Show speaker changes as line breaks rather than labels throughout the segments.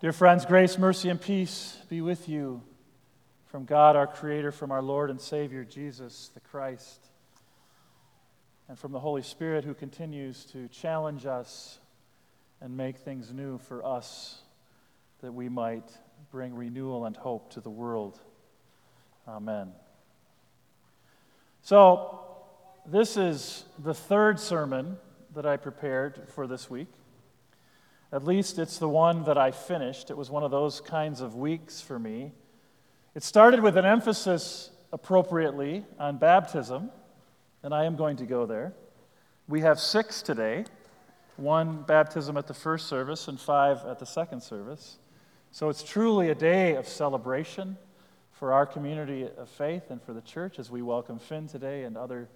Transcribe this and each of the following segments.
Dear friends, grace, mercy, and peace be with you from God our Creator, from our Lord and Savior, Jesus the Christ, and from the Holy Spirit who continues to challenge us and make things new for us that we might bring renewal and hope to the world. Amen. So, this is the third sermon that I prepared for this week. At least it's the one that I finished. It was one of those kinds of weeks for me. It started with an emphasis appropriately on baptism, and I am going to go there. We have six today one baptism at the first service and five at the second service. So it's truly a day of celebration for our community of faith and for the church as we welcome Finn today and other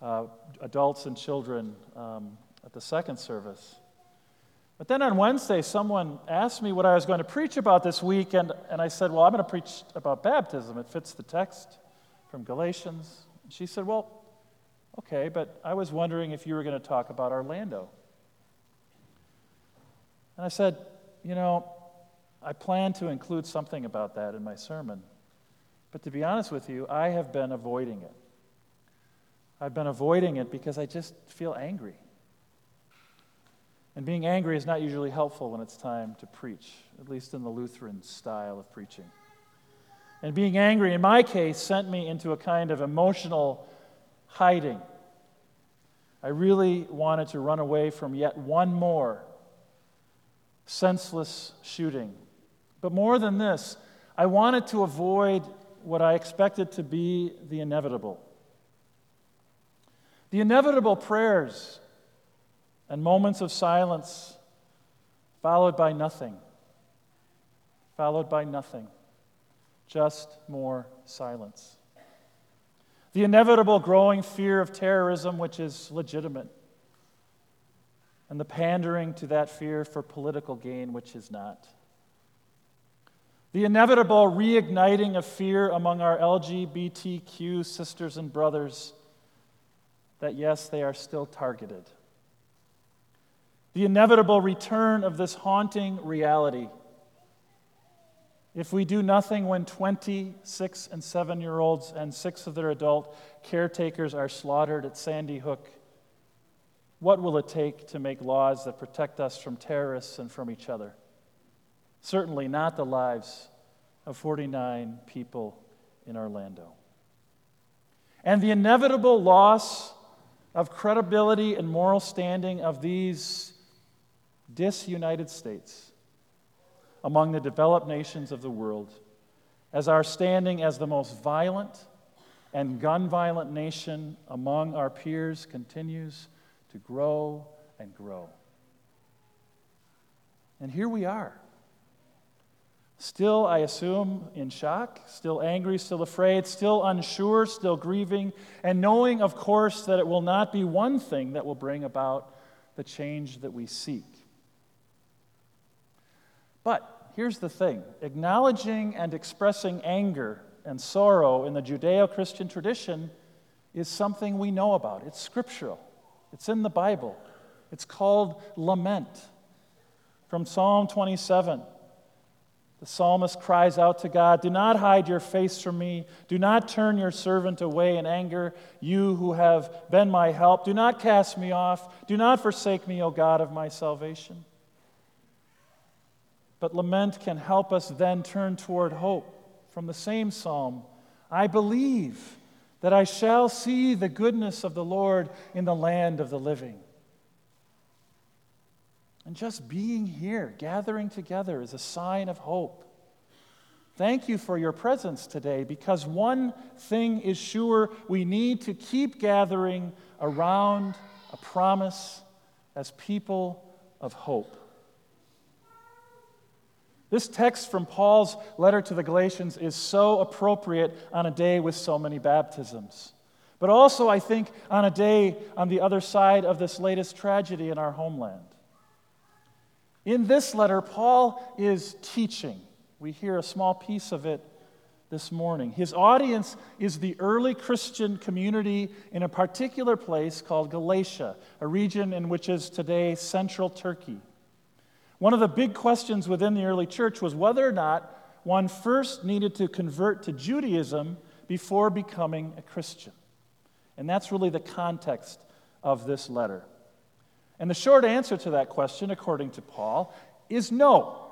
uh, adults and children um, at the second service. But then on Wednesday, someone asked me what I was going to preach about this week, and, and I said, Well, I'm going to preach about baptism. It fits the text from Galatians. And she said, Well, okay, but I was wondering if you were going to talk about Orlando. And I said, You know, I plan to include something about that in my sermon. But to be honest with you, I have been avoiding it. I've been avoiding it because I just feel angry. And being angry is not usually helpful when it's time to preach, at least in the Lutheran style of preaching. And being angry, in my case, sent me into a kind of emotional hiding. I really wanted to run away from yet one more senseless shooting. But more than this, I wanted to avoid what I expected to be the inevitable. The inevitable prayers and moments of silence, followed by nothing. Followed by nothing. Just more silence. The inevitable growing fear of terrorism, which is legitimate, and the pandering to that fear for political gain, which is not. The inevitable reigniting of fear among our LGBTQ sisters and brothers that, yes, they are still targeted the inevitable return of this haunting reality. If we do nothing when 26 and 7 year olds and six of their adult caretakers are slaughtered at Sandy Hook, what will it take to make laws that protect us from terrorists and from each other? Certainly not the lives of 49 people in Orlando. And the inevitable loss of credibility and moral standing of these disunited states among the developed nations of the world as our standing as the most violent and gun violent nation among our peers continues to grow and grow. And here we are. Still, I assume, in shock, still angry, still afraid, still unsure, still grieving, and knowing, of course, that it will not be one thing that will bring about the change that we seek. But here's the thing acknowledging and expressing anger and sorrow in the Judeo Christian tradition is something we know about. It's scriptural, it's in the Bible. It's called lament. From Psalm 27, the psalmist cries out to God Do not hide your face from me. Do not turn your servant away in anger, you who have been my help. Do not cast me off. Do not forsake me, O God of my salvation. But lament can help us then turn toward hope. From the same psalm I believe that I shall see the goodness of the Lord in the land of the living. And just being here, gathering together, is a sign of hope. Thank you for your presence today because one thing is sure we need to keep gathering around a promise as people of hope. This text from Paul's letter to the Galatians is so appropriate on a day with so many baptisms. But also, I think, on a day on the other side of this latest tragedy in our homeland. In this letter, Paul is teaching. We hear a small piece of it this morning. His audience is the early Christian community in a particular place called Galatia, a region in which is today central Turkey. One of the big questions within the early church was whether or not one first needed to convert to Judaism before becoming a Christian. And that's really the context of this letter. And the short answer to that question, according to Paul, is no.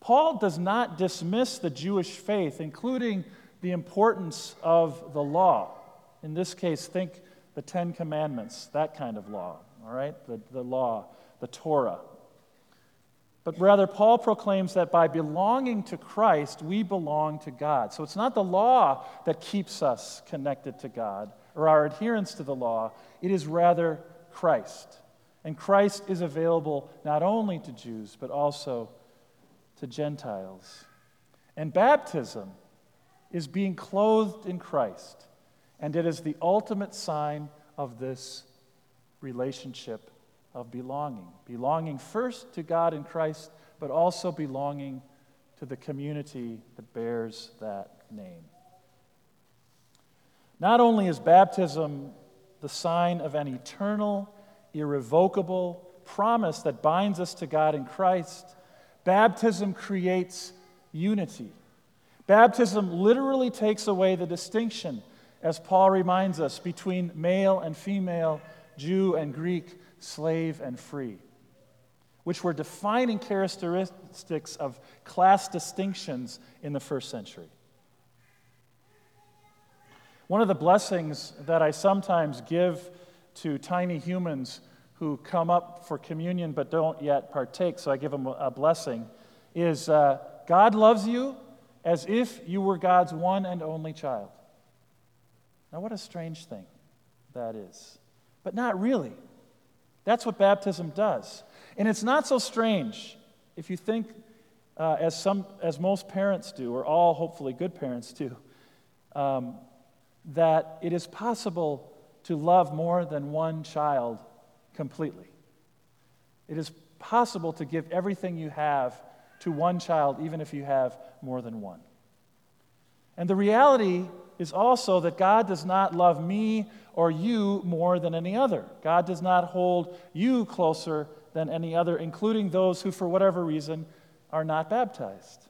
Paul does not dismiss the Jewish faith, including the importance of the law. In this case, think the Ten Commandments, that kind of law, all right? The, the law, the Torah. But rather, Paul proclaims that by belonging to Christ, we belong to God. So it's not the law that keeps us connected to God or our adherence to the law, it is rather Christ. And Christ is available not only to Jews, but also to Gentiles. And baptism is being clothed in Christ, and it is the ultimate sign of this relationship of belonging. Belonging first to God in Christ, but also belonging to the community that bears that name. Not only is baptism the sign of an eternal, irrevocable promise that binds us to God in Christ, baptism creates unity. Baptism literally takes away the distinction, as Paul reminds us, between male and female, Jew and Greek, slave and free, which were defining characteristics of class distinctions in the first century. One of the blessings that I sometimes give to tiny humans who come up for communion but don't yet partake, so I give them a blessing, is uh, God loves you as if you were God's one and only child. Now, what a strange thing that is. But not really. That's what baptism does. And it's not so strange if you think, uh, as, some, as most parents do, or all hopefully good parents do, um, that it is possible to love more than one child completely. It is possible to give everything you have to one child, even if you have more than one. And the reality is also that God does not love me or you more than any other. God does not hold you closer than any other, including those who, for whatever reason, are not baptized.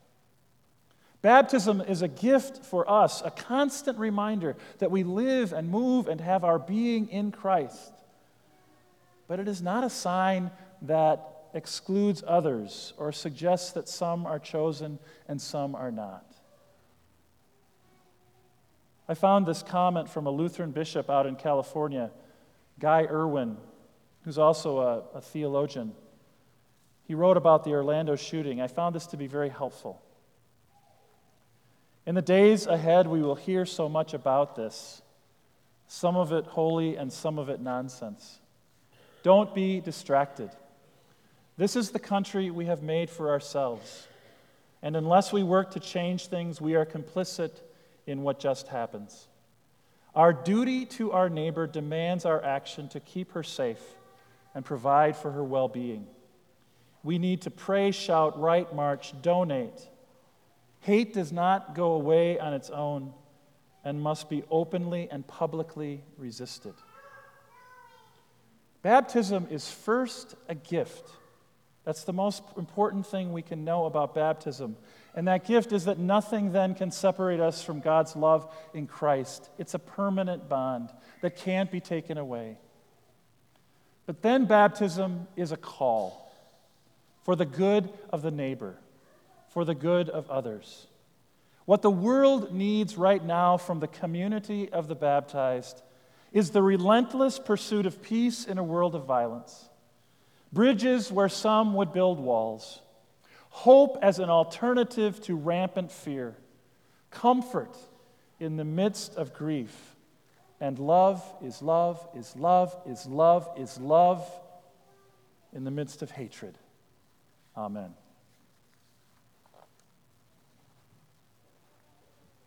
Baptism is a gift for us, a constant reminder that we live and move and have our being in Christ. But it is not a sign that excludes others or suggests that some are chosen and some are not. I found this comment from a Lutheran bishop out in California, Guy Erwin, who's also a, a theologian. He wrote about the Orlando shooting. I found this to be very helpful. In the days ahead, we will hear so much about this, some of it holy and some of it nonsense. Don't be distracted. This is the country we have made for ourselves. And unless we work to change things, we are complicit in what just happens. Our duty to our neighbor demands our action to keep her safe and provide for her well being. We need to pray, shout, write, march, donate. Hate does not go away on its own and must be openly and publicly resisted. Baptism is first a gift. That's the most important thing we can know about baptism. And that gift is that nothing then can separate us from God's love in Christ. It's a permanent bond that can't be taken away. But then baptism is a call for the good of the neighbor, for the good of others. What the world needs right now from the community of the baptized is the relentless pursuit of peace in a world of violence, bridges where some would build walls hope as an alternative to rampant fear, comfort in the midst of grief. And love is love is love is love is love in the midst of hatred. Amen.